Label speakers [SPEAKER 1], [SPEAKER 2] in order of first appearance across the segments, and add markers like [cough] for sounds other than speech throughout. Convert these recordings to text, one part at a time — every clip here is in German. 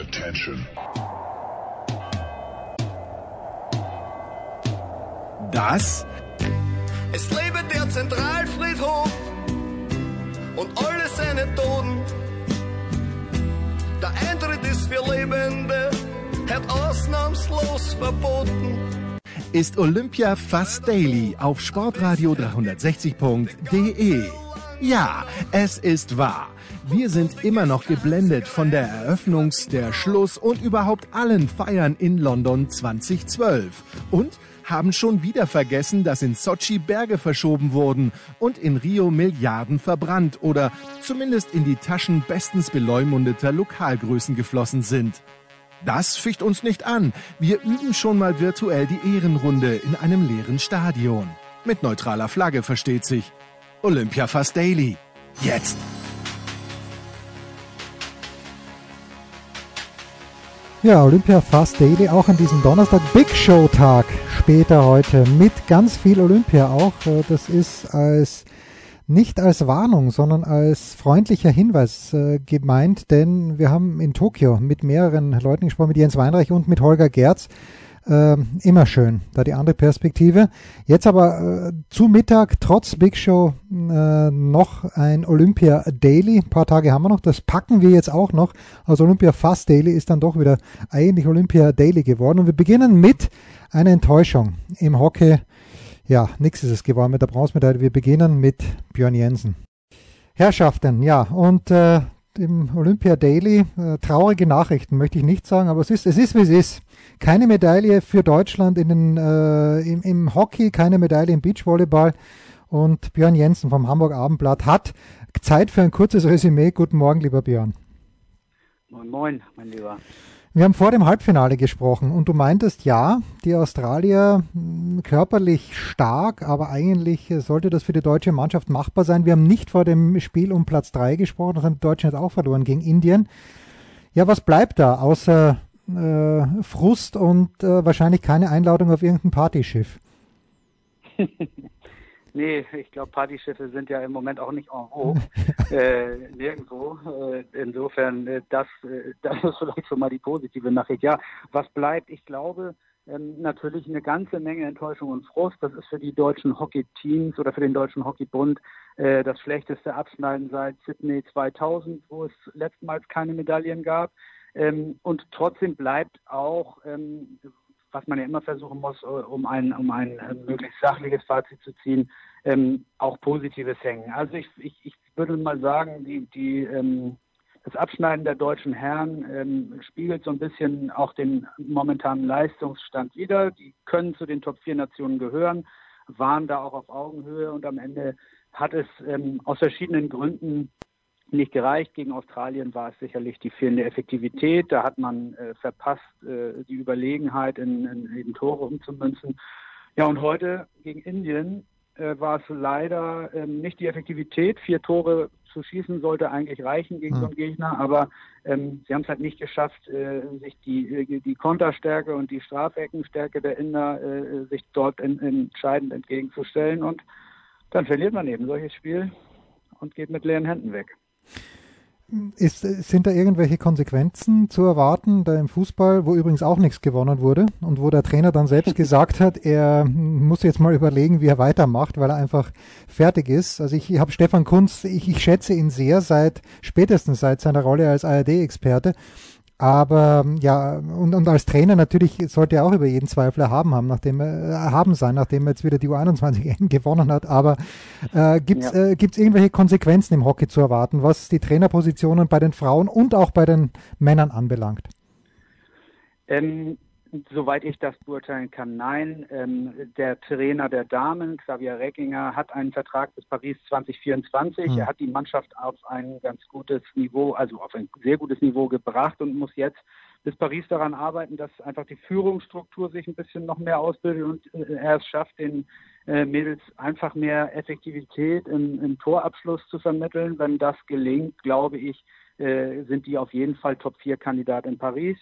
[SPEAKER 1] Attention.
[SPEAKER 2] Das
[SPEAKER 3] Es lebe der Zentralfriedhof und alle seine Toten. Der Eintritt ist für Lebende, hat ausnahmslos verboten.
[SPEAKER 2] ist Olympia Fast Daily auf sportradio 360.de. Ja, es ist wahr. Wir sind immer noch geblendet von der Eröffnungs-, der Schluss- und überhaupt allen Feiern in London 2012. Und haben schon wieder vergessen, dass in Sochi Berge verschoben wurden und in Rio Milliarden verbrannt oder zumindest in die Taschen bestens beleumundeter Lokalgrößen geflossen sind. Das ficht uns nicht an. Wir üben schon mal virtuell die Ehrenrunde in einem leeren Stadion. Mit neutraler Flagge versteht sich. Olympia Fast Daily. Jetzt.
[SPEAKER 4] Ja, Olympia Fast Daily auch an diesem Donnerstag. Big Show Tag später heute mit ganz viel Olympia auch. Äh, Das ist als nicht als Warnung, sondern als freundlicher Hinweis äh, gemeint, denn wir haben in Tokio mit mehreren Leuten gesprochen, mit Jens Weinreich und mit Holger Gerz. Äh, immer schön, da die andere Perspektive. Jetzt aber äh, zu Mittag, trotz Big Show, äh, noch ein Olympia Daily. Ein paar Tage haben wir noch. Das packen wir jetzt auch noch. Also Olympia Fast Daily ist dann doch wieder eigentlich Olympia Daily geworden. Und wir beginnen mit einer Enttäuschung im Hockey. Ja, nix ist es geworden mit der Bronzemedaille. Wir beginnen mit Björn Jensen. Herrschaften, ja, und äh, im Olympia Daily, äh, traurige Nachrichten möchte ich nicht sagen, aber es ist, es ist wie es ist. Keine Medaille für Deutschland in den, äh, im, im Hockey, keine Medaille im Beachvolleyball. Und Björn Jensen vom Hamburg Abendblatt hat Zeit für ein kurzes Resümee. Guten Morgen, lieber Björn.
[SPEAKER 5] Moin, moin, mein Lieber.
[SPEAKER 4] Wir haben vor dem Halbfinale gesprochen und du meintest, ja, die Australier mh, körperlich stark, aber eigentlich äh, sollte das für die deutsche Mannschaft machbar sein. Wir haben nicht vor dem Spiel um Platz 3 gesprochen, das haben die Deutschen jetzt auch verloren gegen Indien. Ja, was bleibt da außer äh, Frust und äh, wahrscheinlich keine Einladung auf irgendein Partyschiff? [laughs]
[SPEAKER 5] Nee, ich glaube, Partyschiffe sind ja im Moment auch nicht en vogue. [laughs] äh, nirgendwo. Äh, insofern, äh, das, äh, das ist vielleicht schon mal die positive Nachricht. Ja, was bleibt? Ich glaube, ähm, natürlich eine ganze Menge Enttäuschung und Frust. Das ist für die deutschen Hockey-Teams oder für den deutschen Hockeybund äh, das schlechteste Abschneiden seit Sydney 2000, wo es letztmals keine Medaillen gab. Ähm, und trotzdem bleibt auch, ähm, was man ja immer versuchen muss, äh, um ein, um ein äh, möglichst sachliches Fazit zu ziehen, ähm, auch Positives hängen. Also ich, ich, ich würde mal sagen, die, die, ähm, das Abschneiden der deutschen Herren ähm, spiegelt so ein bisschen auch den momentanen Leistungsstand wider. Die können zu den Top 4 Nationen gehören, waren da auch auf Augenhöhe und am Ende hat es ähm, aus verschiedenen Gründen nicht gereicht. Gegen Australien war es sicherlich die fehlende Effektivität. Da hat man äh, verpasst, äh, die Überlegenheit in, in, in Tore umzumünzen. Ja, und heute gegen Indien äh, war es leider ähm, nicht die Effektivität. Vier Tore zu schießen sollte eigentlich reichen gegen
[SPEAKER 4] Mhm.
[SPEAKER 5] so einen Gegner, aber ähm, sie haben es halt nicht geschafft, äh, sich die, äh, die Konterstärke und die Strafeckenstärke der Inder äh, sich dort in, entscheidend entgegenzustellen. Und dann verliert man eben solches Spiel und geht mit leeren Händen weg.
[SPEAKER 4] Ist, sind da irgendwelche Konsequenzen zu erwarten, da im Fußball, wo übrigens auch nichts gewonnen wurde und wo der Trainer dann selbst [laughs] gesagt hat, er muss jetzt mal überlegen, wie er weitermacht, weil er einfach fertig ist. Also ich, ich habe Stefan Kunz, ich, ich schätze ihn sehr seit spätestens seit seiner Rolle als ARD-Experte. Aber ja, und, und als Trainer natürlich sollte er auch über jeden Zweifel erhaben haben, nachdem er äh, haben sein, nachdem er jetzt wieder die U21 EM [laughs] gewonnen hat. Aber äh, gibt es
[SPEAKER 5] Ja.
[SPEAKER 4] äh, gibt's irgendwelche Konsequenzen im Hockey zu erwarten, was die Trainerpositionen bei den Frauen und auch bei den Männern anbelangt?
[SPEAKER 5] Ähm, soweit ich das beurteilen kann, nein. Ähm, der Trainer der Damen, Xavier Reckinger, hat einen Vertrag bis Paris 2024.
[SPEAKER 4] Hm.
[SPEAKER 5] Er hat die Mannschaft auf ein ganz gutes Niveau, also auf ein sehr gutes Niveau gebracht und muss jetzt bis Paris daran arbeiten, dass einfach die Führungsstruktur sich ein bisschen noch mehr ausbildet und äh, er es schafft, den äh, Mädels einfach mehr Effektivität im, im Torabschluss zu vermitteln. Wenn das gelingt, glaube ich, äh, sind die auf jeden Fall Top-4-Kandidat in Paris.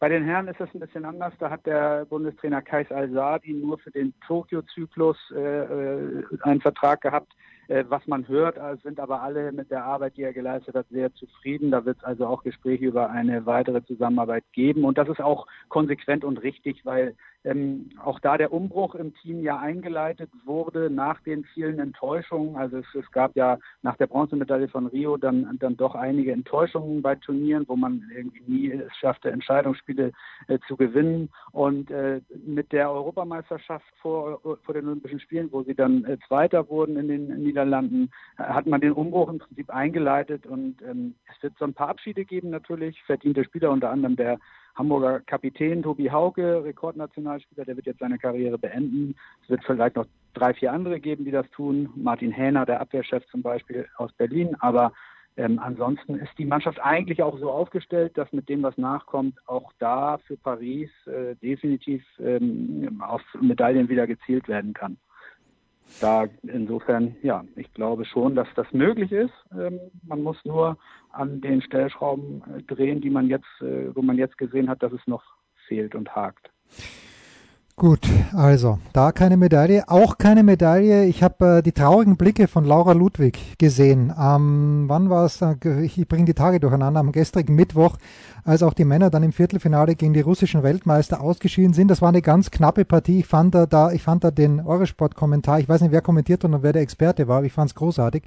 [SPEAKER 5] Bei den Herren ist das ein bisschen anders. Da hat der Bundestrainer Kais Al-Saadi nur für den Tokio-Zyklus äh, äh, einen Vertrag gehabt. Äh, was man hört, äh, sind aber alle mit der Arbeit, die er geleistet hat, sehr zufrieden. Da wird es also auch Gespräche über eine weitere Zusammenarbeit geben. Und das ist auch konsequent und richtig, weil ähm, auch da der Umbruch im Team ja eingeleitet wurde nach den vielen Enttäuschungen. Also es, es gab ja nach der Bronzemedaille von Rio dann, dann doch einige Enttäuschungen bei Turnieren, wo man irgendwie nie es schaffte, Entscheidungsspiele äh, zu gewinnen. Und äh, mit der Europameisterschaft vor, vor den Olympischen Spielen, wo sie dann äh, Zweiter wurden in den Niederlanden, äh, hat man den Umbruch im Prinzip eingeleitet. Und ähm, es wird so ein paar Abschiede geben natürlich, verdiente Spieler, unter anderem der Hamburger Kapitän Tobi Hauke, Rekordnationalspieler, der wird jetzt seine Karriere beenden. Es wird vielleicht noch drei, vier andere geben, die das tun. Martin Hähner, der Abwehrchef zum Beispiel aus Berlin. Aber ähm, ansonsten ist die Mannschaft eigentlich auch so aufgestellt, dass mit dem, was nachkommt, auch da für Paris äh, definitiv ähm, auf Medaillen wieder gezielt werden kann da insofern, ja, ich glaube schon, dass das möglich ist. Ähm, man muss nur an den Stellschrauben äh, drehen, die man jetzt, äh, wo man jetzt gesehen hat, dass es noch fehlt und hakt.
[SPEAKER 4] Gut, also da keine Medaille, auch keine Medaille. Ich habe äh, die traurigen Blicke von Laura Ludwig gesehen. Ähm, wann war es? Ich bringe die Tage durcheinander. Am gestrigen Mittwoch, als auch die Männer dann im Viertelfinale gegen die russischen Weltmeister ausgeschieden sind. Das war eine ganz knappe Partie. Ich fand da, da ich fand da den Eurosport-Kommentar. Ich weiß nicht, wer kommentiert und wer der Experte war. Aber ich fand es großartig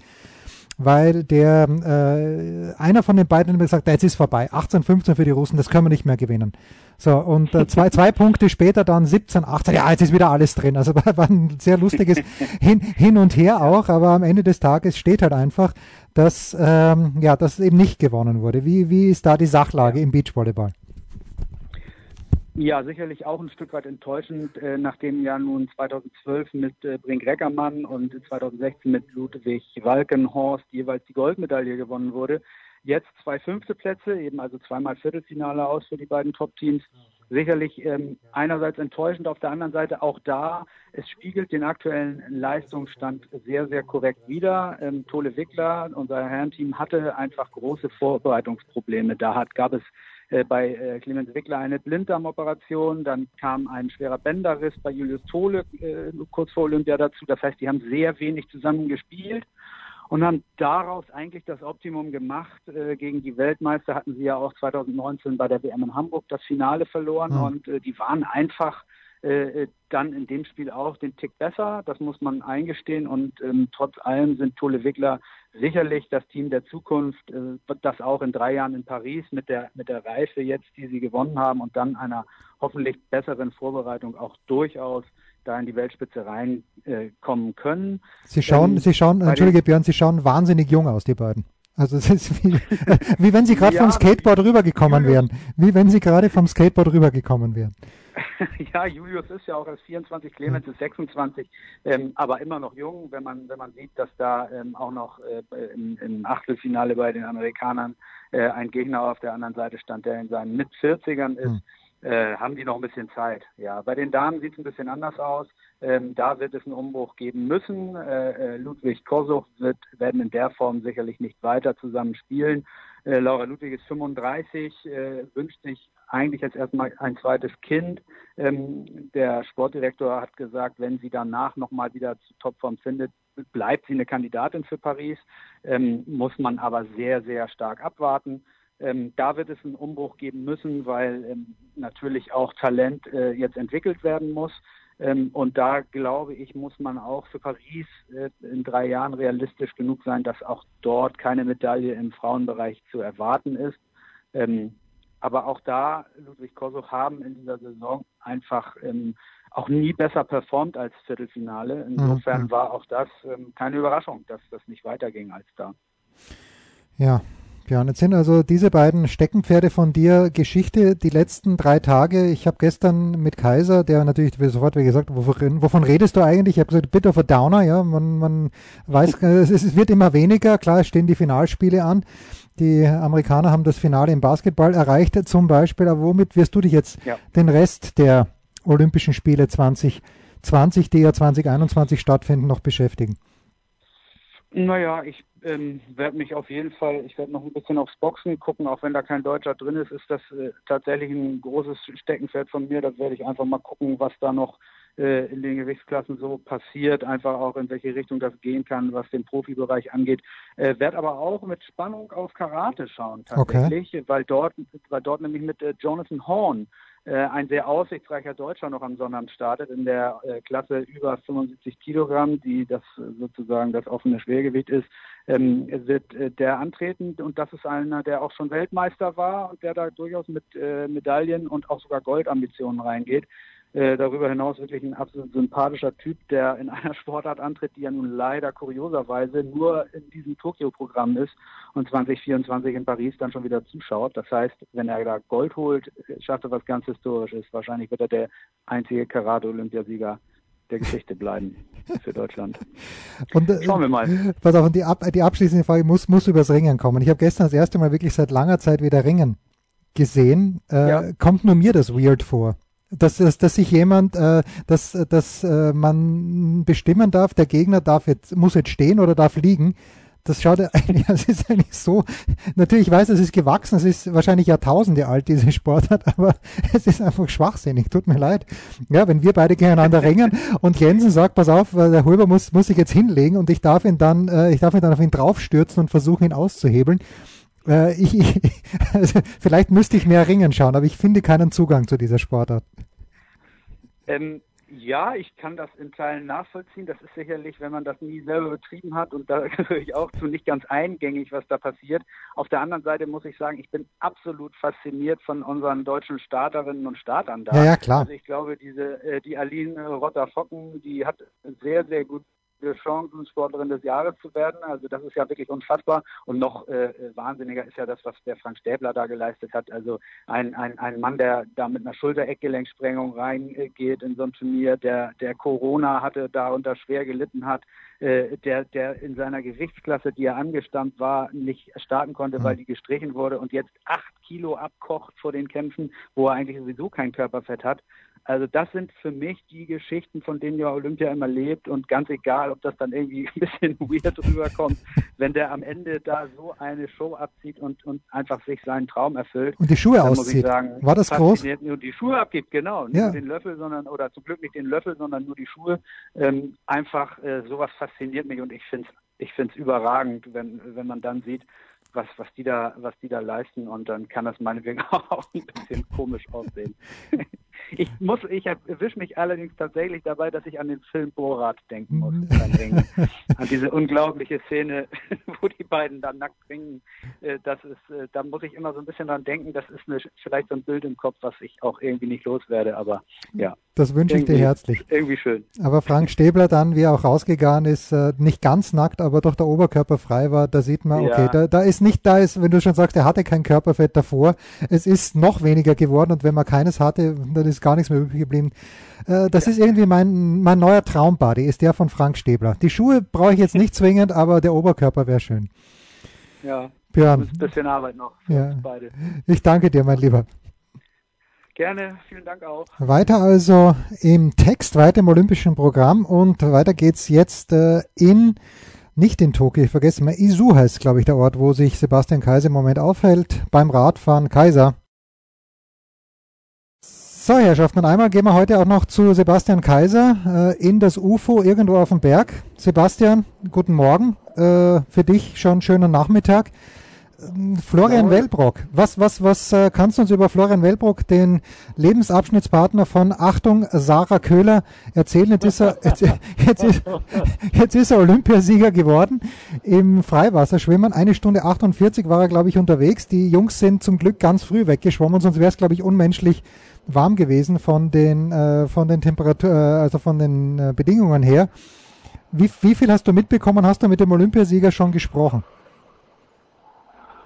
[SPEAKER 4] weil der äh, einer von den beiden hat mir gesagt, jetzt ist vorbei, 18, 15 für die Russen, das können wir nicht mehr gewinnen. So, und äh, zwei, zwei Punkte später dann 17, 18, ja, jetzt ist wieder alles drin. Also [laughs] war ein sehr lustiges hin, hin und her auch, aber am Ende des Tages steht halt einfach, dass ähm, ja, dass eben nicht gewonnen wurde. Wie, wie ist da die Sachlage im Beachvolleyball?
[SPEAKER 5] Ja, sicherlich auch ein Stück weit enttäuschend, äh, nachdem ja nun 2012 mit äh, Brink Reckermann und 2016 mit Ludwig Walkenhorst jeweils die Goldmedaille gewonnen wurde. Jetzt zwei fünfte Plätze, eben also zweimal Viertelfinale aus für die beiden Top-Teams. Sicherlich ähm, einerseits enttäuschend, auf der anderen Seite auch da, es spiegelt den aktuellen Leistungsstand sehr, sehr korrekt wider. Ähm, Tole Wickler, unser Herrenteam, hatte einfach große Vorbereitungsprobleme. Da hat, gab es äh, bei äh, Clemens Wickler eine Blinddarmoperation, dann kam ein schwerer Bänderriss bei Julius Tole äh, kurz vor Olympia dazu. Das heißt, die haben sehr wenig zusammen gespielt und haben daraus eigentlich das Optimum gemacht. Äh, gegen die Weltmeister hatten sie ja auch 2019 bei der WM in Hamburg das Finale verloren mhm. und äh, die waren einfach äh, äh, dann in dem Spiel auch den Tick besser. Das muss man eingestehen. Und ähm, trotz allem sind Tole Wickler sicherlich das Team der Zukunft, äh, das auch in drei Jahren in Paris mit der, mit der Reife jetzt, die sie gewonnen haben und dann einer hoffentlich besseren Vorbereitung auch durchaus da in die Weltspitze reinkommen äh, können.
[SPEAKER 4] Sie schauen, ähm, Sie schauen, Entschuldige Björn, Sie schauen wahnsinnig jung aus, die beiden. Also es ist wie, [laughs] wie wenn Sie gerade ja, vom Skateboard rübergekommen wären. Wie wenn Sie gerade vom Skateboard rübergekommen wären. [laughs]
[SPEAKER 5] ja, Julius ist ja auch erst 24, Clemens ist 26, ähm, aber immer noch jung, wenn man, wenn man sieht, dass da ähm, auch noch äh, im, im, Achtelfinale bei den Amerikanern äh, ein Gegner auf der anderen Seite stand, der in seinen Mit-40ern ist. Mhm. Äh, haben die noch ein bisschen Zeit. Ja, bei den Damen sieht es ein bisschen anders aus. Ähm, da wird es einen Umbruch geben müssen. Äh, äh, Ludwig Kosow wird werden in der Form sicherlich nicht weiter zusammen spielen. Äh, Laura Ludwig ist 35, äh, wünscht sich eigentlich jetzt erstmal ein zweites Kind. Ähm, der Sportdirektor hat gesagt, wenn sie danach nochmal wieder zu Topform findet, bleibt sie eine Kandidatin für Paris. Ähm, muss man aber sehr, sehr stark abwarten. Ähm, da wird es einen Umbruch geben müssen, weil ähm, natürlich auch Talent äh, jetzt entwickelt werden muss. Ähm, und da glaube ich, muss man auch für Paris äh, in drei Jahren realistisch genug sein, dass auch dort keine Medaille im Frauenbereich zu erwarten ist. Ähm, aber auch da, Ludwig Kosow haben in dieser Saison einfach ähm, auch nie besser performt als Viertelfinale. Insofern mhm. war auch das ähm, keine Überraschung, dass das nicht weiterging als da.
[SPEAKER 4] Ja, Björn, jetzt sind also diese beiden Steckenpferde von dir Geschichte die letzten drei Tage. Ich habe gestern mit Kaiser, der natürlich sofort wie gesagt, wovon, wovon redest du eigentlich? Ich habe gesagt, bitte of a Downer, ja, man, man weiß, es, es wird immer weniger. Klar, es stehen die Finalspiele an. Die Amerikaner haben das Finale im Basketball erreicht zum Beispiel. Aber womit wirst du dich jetzt ja. den Rest der Olympischen Spiele 2020, die ja 2021 stattfinden, noch beschäftigen?
[SPEAKER 5] Naja, ich ähm, werde mich auf jeden Fall, ich werde noch ein bisschen aufs Boxen gucken, auch wenn da kein Deutscher drin ist, ist das äh, tatsächlich ein großes Steckenpferd von mir. Da werde ich einfach mal gucken, was da noch äh, in den Gewichtsklassen so passiert, einfach auch in welche Richtung das gehen kann, was den Profibereich angeht. Äh, Werde aber auch mit Spannung auf Karate schauen tatsächlich, okay. weil dort, weil dort nämlich mit äh, Jonathan Horn ein sehr aussichtsreicher Deutscher noch am Sonnabend startet in der äh, Klasse über 75 Kilogramm, die das sozusagen das offene Schwergewicht ist, ähm, wird äh, der antreten und das ist einer, der auch schon Weltmeister war und der da durchaus mit äh, Medaillen und auch sogar Goldambitionen reingeht. Äh, darüber hinaus wirklich ein absolut sympathischer Typ, der in [laughs] einer Sportart antritt, die ja nun leider kurioserweise nur in diesem Tokio-Programm ist und 2024 in Paris dann schon wieder zuschaut. Das heißt, wenn er da Gold holt, schafft er was ganz Historisches. Wahrscheinlich wird er der einzige Karate-Olympiasieger der Geschichte bleiben [laughs] für Deutschland.
[SPEAKER 4] Und, äh, Schauen wir mal. Pass auf, und die, ab, die abschließende Frage muss, muss übers Ringen kommen. Ich habe gestern das erste Mal wirklich seit langer Zeit wieder Ringen gesehen. Äh, ja. Kommt nur mir das weird vor? Dass, dass, dass sich jemand, äh, dass, dass äh, man bestimmen darf, der Gegner darf jetzt, muss jetzt stehen oder darf liegen. Das schaut [laughs] eigentlich, das ist eigentlich so, natürlich ich weiß, es ist gewachsen, es ist wahrscheinlich Jahrtausende alt, diese Sportart, [laughs] aber es ist einfach schwachsinnig, tut mir leid. Ja, wenn wir beide gegeneinander ringen und Jensen sagt, pass auf, der Hulber muss, muss sich jetzt hinlegen und ich darf ihn dann, äh, ich darf ihn dann auf ihn draufstürzen und versuchen ihn auszuhebeln äh, ich, [laughs] also vielleicht müsste ich mehr Ringen schauen, aber ich finde keinen Zugang zu dieser Sportart.
[SPEAKER 5] Ähm, ja, ich kann das in Teilen nachvollziehen. Das ist sicherlich, wenn man das nie selber betrieben hat und da [laughs] gehöre ich auch zu nicht ganz eingängig, was da passiert. Auf der anderen Seite muss ich sagen, ich bin absolut fasziniert von unseren deutschen Starterinnen und Startern da.
[SPEAKER 4] Ja, ja klar.
[SPEAKER 5] Also ich glaube, diese äh, die Aline Rotter-Focken, die hat sehr, sehr gut Chancen, Sportlerin des Jahres zu werden. Also das ist ja wirklich unfassbar. Und noch äh, wahnsinniger ist ja das, was der Frank Stäbler da geleistet hat. Also ein, ein, ein Mann, der da mit einer Schulter-Eckgelenksprengung reingeht in so ein Turnier, der, der Corona hatte, darunter schwer gelitten hat, äh, der, der in seiner Gewichtsklasse, die er angestammt war, nicht starten konnte, weil mhm. die gestrichen wurde und jetzt acht Kilo abkocht vor den Kämpfen, wo er eigentlich sowieso kein Körperfett hat. Also das sind für mich die Geschichten, von denen ja Olympia immer lebt und ganz egal, ob das dann irgendwie [laughs] ein bisschen weird rüberkommt, wenn der am Ende da so eine Show abzieht und, und einfach sich seinen Traum erfüllt.
[SPEAKER 4] Und die Schuhe auszieht. Sagen, War das groß?
[SPEAKER 5] Nur die Schuhe abgibt, genau. Nicht ja. den Löffel, sondern, oder zum Glück nicht den Löffel, sondern nur die Schuhe. Ähm, einfach äh, sowas fasziniert mich und ich finde es ich find's überragend, wenn, wenn man dann sieht, was, was die da, was die da leisten und dann kann das meinetwegen [laughs] auch ein bisschen komisch aussehen. [laughs] Ich muss, ich erwische mich allerdings tatsächlich dabei, dass ich an den Film Borat denken muss. [laughs] an diese unglaubliche Szene, [laughs] wo die beiden dann nackt ringen. Äh, das ist, äh, da muss ich immer so ein bisschen dran denken. Das ist eine, vielleicht so ein Bild im Kopf, was ich auch irgendwie nicht loswerde. Aber ja.
[SPEAKER 4] Das wünsche ich dir herzlich.
[SPEAKER 5] Irgendwie schön.
[SPEAKER 4] Aber Frank Stäbler dann, wie er auch rausgegangen ist, äh, nicht ganz nackt, aber doch der Oberkörper frei war, da sieht man, okay, ja. da, da ist nicht, da ist, wenn du schon sagst, er hatte kein Körperfett davor, es ist noch weniger geworden und wenn man keines hatte, dann ist gar nichts mehr übrig geblieben. Äh, das ja. ist irgendwie mein, mein neuer Traumbody, ist der von Frank Stäbler. Die Schuhe brauche ich jetzt nicht [laughs] zwingend, aber der Oberkörper wäre schön.
[SPEAKER 5] Ja, Björn. Ein bisschen Arbeit noch für ja. uns beide.
[SPEAKER 4] Ich danke dir, mein Lieber.
[SPEAKER 5] Gerne, vielen Dank auch.
[SPEAKER 4] Weiter also im Text, weiter im olympischen Programm und weiter geht's jetzt äh, in, nicht in Tokio, ich vergesse mal, Izu heißt, glaube ich, der Ort, wo sich Sebastian Kaiser im Moment aufhält, beim Radfahren. Kaiser. So, Herrschaften, und einmal gehen wir heute auch noch zu Sebastian Kaiser äh, in das UFO irgendwo auf dem Berg. Sebastian, guten Morgen. Äh, für dich schon schönen Nachmittag. Florian ja. Wellbrock, was, was, was äh, kannst du uns über Florian Wellbrock, den Lebensabschnittspartner von Achtung, Sarah Köhler, erzählen? Jetzt ist er, [laughs] jetzt, jetzt, ist, jetzt ist er Olympiasieger geworden im Freiwasserschwimmen. Eine Stunde 48 war er, glaube ich, unterwegs. Die Jungs sind zum Glück ganz früh weggeschwommen, sonst wäre es, glaube ich, unmenschlich warm gewesen von den, äh, von den Temperatur, äh, also von den äh, Bedingungen her. Wie, wie viel hast du mitbekommen? Hast du mit dem Olympiasieger schon gesprochen?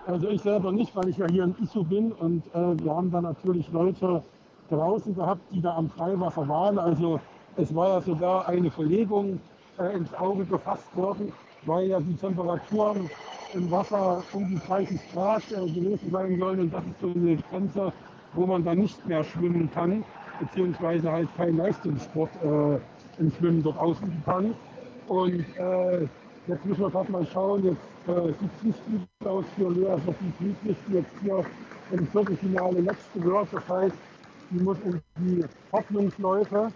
[SPEAKER 1] Also ich selber nicht, weil ich ja hier in ISO bin und äh, wir haben da natürlich Leute draußen gehabt, die da am Freiwasser waren. Also es war ja sogar eine Verlegung äh, ins Auge gefasst worden, weil ja die Temperaturen im Wasser um die 30 Grad äh, gewesen sein sollen und das ist so eine Grenze, wo man dann nicht mehr schwimmen kann, beziehungsweise halt kein Leistungssport äh, im Schwimmen dort ausüben kann. Und äh, jetzt müssen wir gerade mal schauen, jetzt äh, sieht es nicht gut aus für Lea Sophie Friedrich, die jetzt hier im Viertelfinale letzte wird. Das heißt, die muss in die Hoffnungsläufe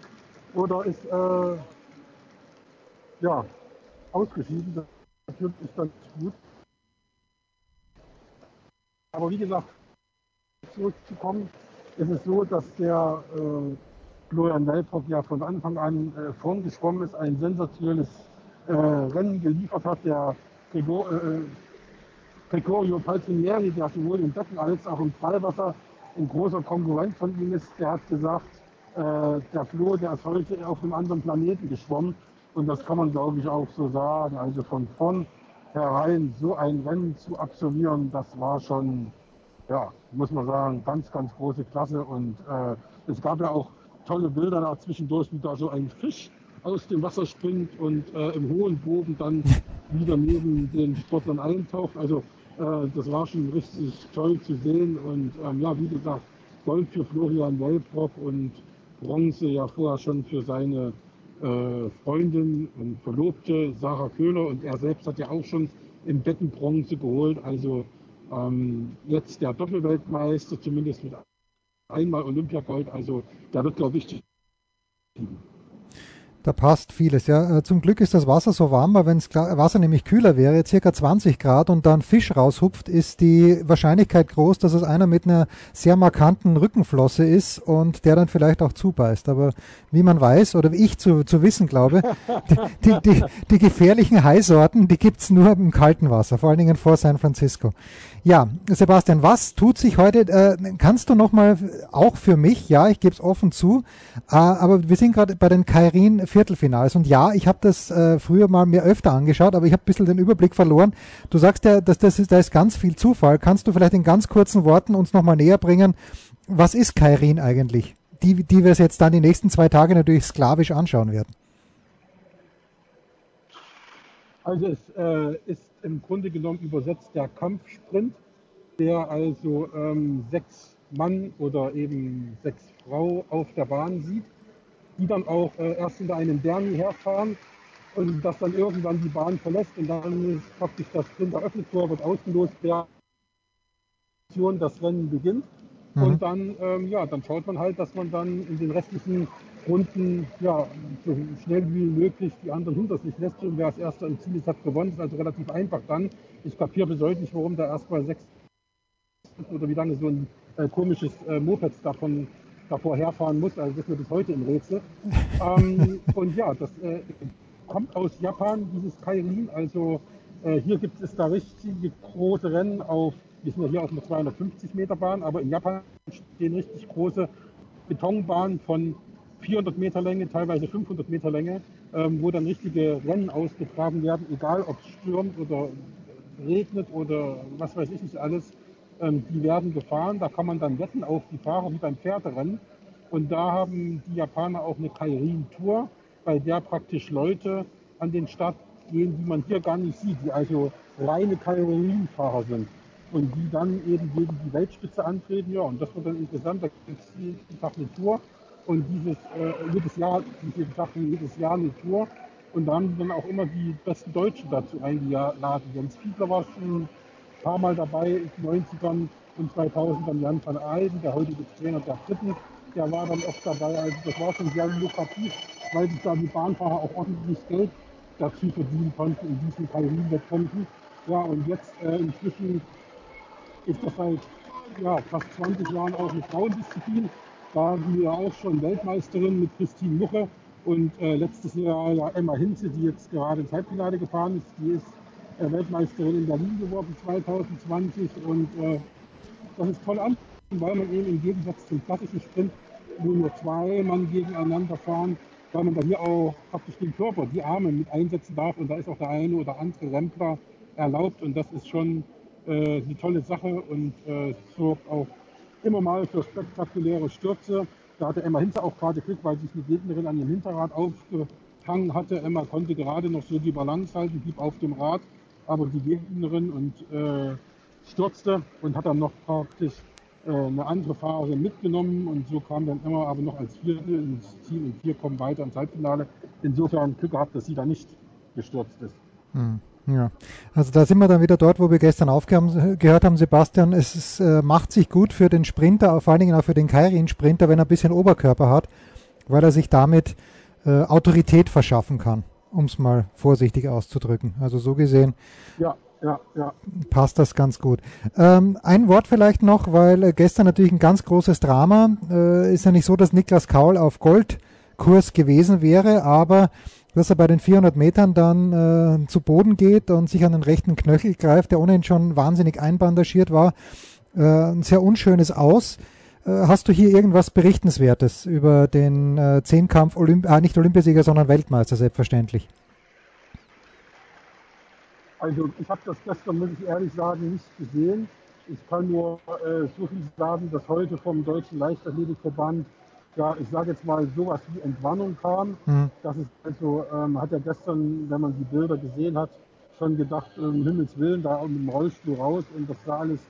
[SPEAKER 1] oder ist äh, ja, ausgeschieden. Das natürlich ist ganz gut. Aber wie gesagt, zurückzukommen, ist es so, dass der äh, Florian Welthoff ja von Anfang an äh, vorn geschwommen ist, ein sensationelles äh, Rennen geliefert hat. Der Gregor, äh, Gregorio Palzinieri, der sowohl im Becken als auch im Freiwasser ein großer Konkurrent von ihm ist, der hat gesagt, äh, der Flo, der ist heute auf einem anderen Planeten geschwommen. Und das kann man, glaube ich, auch so sagen. Also von vorn herein so ein Rennen zu absolvieren, das war schon, ja, muss man sagen, ganz, ganz große Klasse. Und äh, es gab ja auch tolle Bilder da zwischendurch, wie da so ein Fisch aus dem Wasser springt und äh, im hohen Bogen dann [laughs] wieder neben den Sportlern eintaucht. Also äh, das war schon richtig toll zu sehen. Und ähm, ja, wie gesagt, Gold für Florian Wolprock und Bronze ja vorher schon für seine äh, Freundin und Verlobte Sarah Köhler. Und er selbst hat ja auch schon im Becken Bronze geholt. Also ähm, jetzt der Doppelweltmeister, zumindest mit einmal Olympiagold. Also da wird, glaube ich,
[SPEAKER 4] da passt vieles. Ja, äh, zum Glück ist das Wasser so warm, weil wenn das Wasser nämlich kühler wäre, circa 20 Grad und dann Fisch raushupft, ist die Wahrscheinlichkeit groß, dass es einer mit einer sehr markanten Rückenflosse ist und der dann vielleicht auch zubeißt. Aber wie man weiß oder wie ich zu, zu wissen glaube, die, die, die, die gefährlichen Haisorten, die gibt's nur im kalten Wasser, vor allen Dingen vor San Francisco. Ja, Sebastian, was tut sich heute? Äh, kannst du nochmal, auch für mich, ja, ich gebe es offen zu, äh, aber wir sind gerade bei den Kairin Viertelfinals und ja, ich habe das äh, früher mal mir öfter angeschaut, aber ich habe ein bisschen den Überblick verloren. Du sagst ja, dass das ist, da ist ganz viel Zufall. Kannst du vielleicht in ganz kurzen Worten uns nochmal näher bringen, was ist Kairin eigentlich? Die, die wir es jetzt dann die nächsten zwei Tage natürlich sklavisch anschauen werden.
[SPEAKER 1] Also es äh, ist im Grunde genommen übersetzt der Kampfsprint, der also ähm, sechs Mann oder eben sechs Frau auf der Bahn sieht, die dann auch äh, erst hinter einem Derny herfahren und das dann irgendwann die Bahn verlässt und dann ist praktisch das Sprint eröffnet Tor, wird ausgelost, wer das Rennen beginnt. Mhm. Und dann, ähm, ja, dann schaut man halt, dass man dann in den restlichen Runden ja, so schnell wie möglich die anderen hinter sich lässt. Und wer als erster im Ziel ist, hat gewonnen. Das ist also relativ einfach dann. Ich kapiere bis heute nicht, warum da erst mal sechs oder wie lange so ein äh, komisches äh, Moped davon davor herfahren muss. Also das ist mir bis heute im Rätsel. ähm, [laughs] und ja, das äh, kommt aus Japan, dieses Kairin. Also äh, hier gibt es da richtige große Rennen auf, wir sind ja hier auf einer 250 Meter Bahn, aber in Japan stehen richtig große Betonbahnen von 400 Meter Länge, teilweise 500 Meter Länge, ähm, wo dann richtige Rennen ausgetragen werden, egal ob es stürmt oder regnet oder was weiß ich nicht alles. Ähm, die werden gefahren, da kann man dann wetten auf die Fahrer wie beim Pferderennen. Und da haben die Japaner auch eine Kairin-Tour, bei der praktisch Leute an den Start gehen, die man hier gar nicht sieht, die also reine Kairin-Fahrer sind und die dann eben gegen die Weltspitze antreten. Ja, und das wird dann interessant. Da gibt es jeden Tag eine Tour und dieses äh, jedes Jahr, wie gesagt, jedes Jahr eine Tour. Und da haben die dann auch immer die besten Deutschen dazu eingeladen. Jens Fiedler war schon paar Mal dabei, in den 90ern und 2000 dann Jan van Eyden, der heutige Trainer der Dritten, der war dann oft dabei. Also das war schon sehr lukrativ, weil sich da die Bahnfahrer auch ordentlich Geld dazu verdienen konnten in diesen Kalorienwettkämpfen. Ja, und jetzt äh, inzwischen ist das seit ja, fast 20 Jahren auch eine Frauendisziplin war die ja auch schon Weltmeisterin mit Christine Muche und äh, letztes Jahr ja Emma Hinze, die jetzt gerade ins Halbfinale gefahren ist, die ist Weltmeisterin in Berlin geworden 2020 und äh, das ist toll an, weil man eben im Gegensatz zum klassischen Sprint, wo nur zwei Mann gegeneinander fahren, weil man da hier auch praktisch den Körper, die Arme mit einsetzen darf und da ist auch der eine oder andere Rempler erlaubt und das ist schon äh, eine tolle Sache und äh, sorgt auch immer mal für spektakuläre Stürze. Da hatte Emma Hinze auch gerade Glück, weil sich eine Gegnerin an ihrem Hinterrad aufgehangen hatte. Emma konnte gerade noch so die Balance halten, blieb auf dem Rad, aber die Gegnerin und äh, stürzte und hat dann noch praktisch äh, eine andere Fahrerin mitgenommen und so kam dann Emma aber noch als Vierte ins Ziel und vier kommen weiter ins Halbfinale. Insofern Glück gehabt, dass sie da nicht gestürzt ist.
[SPEAKER 4] Hm. Ja, also da sind wir dann wieder dort, wo wir gestern aufgehört haben, Sebastian. Es ist, äh, macht sich gut für den Sprinter, vor allen Dingen auch für den Kairin-Sprinter, wenn er ein bisschen Oberkörper hat, weil er sich damit äh, Autorität verschaffen kann, um es mal vorsichtig auszudrücken. Also so gesehen
[SPEAKER 1] Ja, ja, ja.
[SPEAKER 4] passt das ganz gut. Ähm, ein Wort vielleicht noch, weil äh, gestern natürlich ein ganz großes Drama. Äh, ist ja nicht so, dass Niklas Kaul auf Goldkurs gewesen wäre, aber dass er bei den 400 Metern dann äh, zu Boden geht und sich an den rechten Knöchel greift, der ohnehin schon wahnsinnig einbandagiert war. Äh, ein sehr unschönes Aus. Äh, hast du hier irgendwas Berichtenswertes über den äh, Zehnkampf, Olymp ah, nicht Olympiasieger, sondern Weltmeister selbstverständlich?
[SPEAKER 1] Also ich habe das gestern, muss ich ehrlich sagen, nicht gesehen. Ich kann nur äh, so viel sagen, dass heute vom Deutschen Leichtathletikverband, ja, ich sage jetzt mal, sowas wie Entwarnung kam.
[SPEAKER 4] Mhm.
[SPEAKER 1] Das ist also, ähm, hat ja gestern, wenn man die Bilder gesehen hat, schon gedacht, um Himmels Willen, da mit dem Rollstuhl raus und das sah alles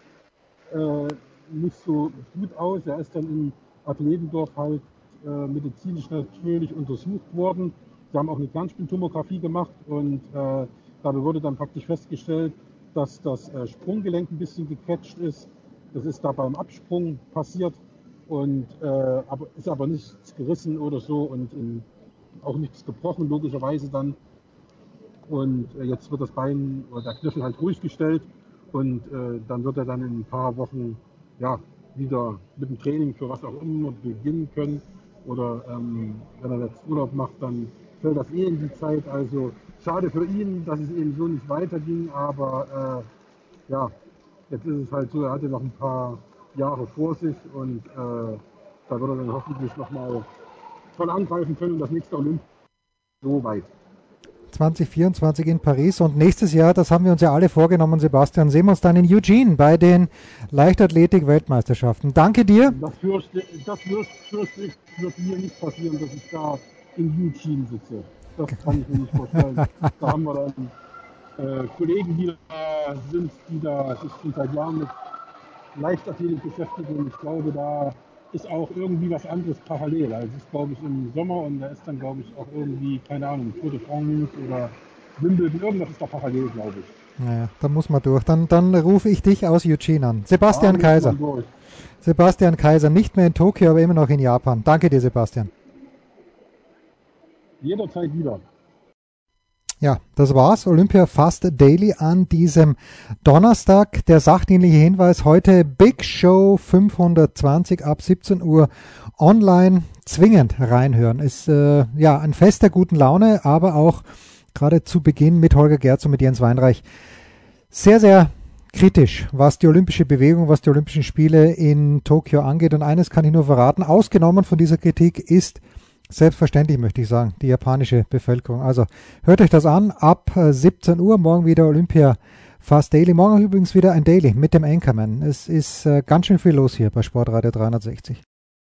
[SPEAKER 1] äh, nicht so gut aus. Er ist dann in Athletendorf halt äh, medizinisch natürlich untersucht worden. Sie haben auch eine Kernspintomographie gemacht und äh, dabei wurde dann praktisch festgestellt, dass das äh, Sprunggelenk ein bisschen gequetscht ist. Das ist da beim Absprung passiert und äh, aber, ist aber nichts gerissen oder so und in, auch nichts gebrochen, logischerweise dann. Und äh, jetzt wird das Bein oder der Knöchel halt ruhig gestellt und äh, dann wird er dann in ein paar Wochen ja, wieder mit dem Training für was auch immer beginnen können. Oder ähm, wenn er jetzt Urlaub macht, dann fällt das eh in die Zeit. Also schade für ihn, dass es eben so nicht weiterging, aber äh, ja, jetzt ist es halt so, er hatte noch ein paar Jahre vor sich und äh, da wird er dann hoffentlich nochmal voll angreifen können und das nächste Olymp so weit.
[SPEAKER 4] 2024 in Paris und nächstes Jahr, das haben wir uns ja alle vorgenommen, Sebastian, sehen wir uns dann in Eugene bei den Leichtathletik-Weltmeisterschaften. Danke dir.
[SPEAKER 1] Das fürchte, das fürchte, fürchte ich, wird mir nicht passieren, dass ich da in Eugene sitze. Das kann ich mir nicht vorstellen. [laughs] da haben wir dann äh, Kollegen, die da sind, die da sich schon seit Jahren mit Leichtathletik beschäftigen. Ich glaube, da ist auch irgendwie was anderes parallel. Also es ist, glaube ich, im Sommer und da ist dann, glaube ich, auch irgendwie, keine Ahnung, Tour de France oder Wimbledon, irgendwas ist da parallel, glaube ich.
[SPEAKER 4] Naja, da muss man durch. Dann, dann rufe ich dich aus Eugene an. Sebastian
[SPEAKER 1] Da muss
[SPEAKER 4] Kaiser. Sebastian Kaiser, nicht mehr in Tokio, aber immer noch in Japan. Danke dir, Sebastian.
[SPEAKER 1] Jederzeit wieder.
[SPEAKER 4] Ja, das war's. Olympia Fast Daily an diesem Donnerstag. Der sachdienliche Hinweis heute Big Show 520 ab 17 Uhr online zwingend reinhören. Ist äh, ja ein Fest der guten Laune, aber auch gerade zu Beginn mit Holger Gerz und mit Jens Weinreich sehr, sehr kritisch, was die olympische Bewegung, was die Olympischen Spiele in Tokio angeht. Und eines kann ich nur verraten, ausgenommen von dieser Kritik ist Selbstverständlich möchte ich sagen, die japanische Bevölkerung. Also hört euch das an, ab äh, 17 Uhr, morgen wieder Olympia Fast Daily. Morgen übrigens wieder ein Daily mit dem Anchorman. Es ist äh, ganz schön viel los hier bei Sportradio 360.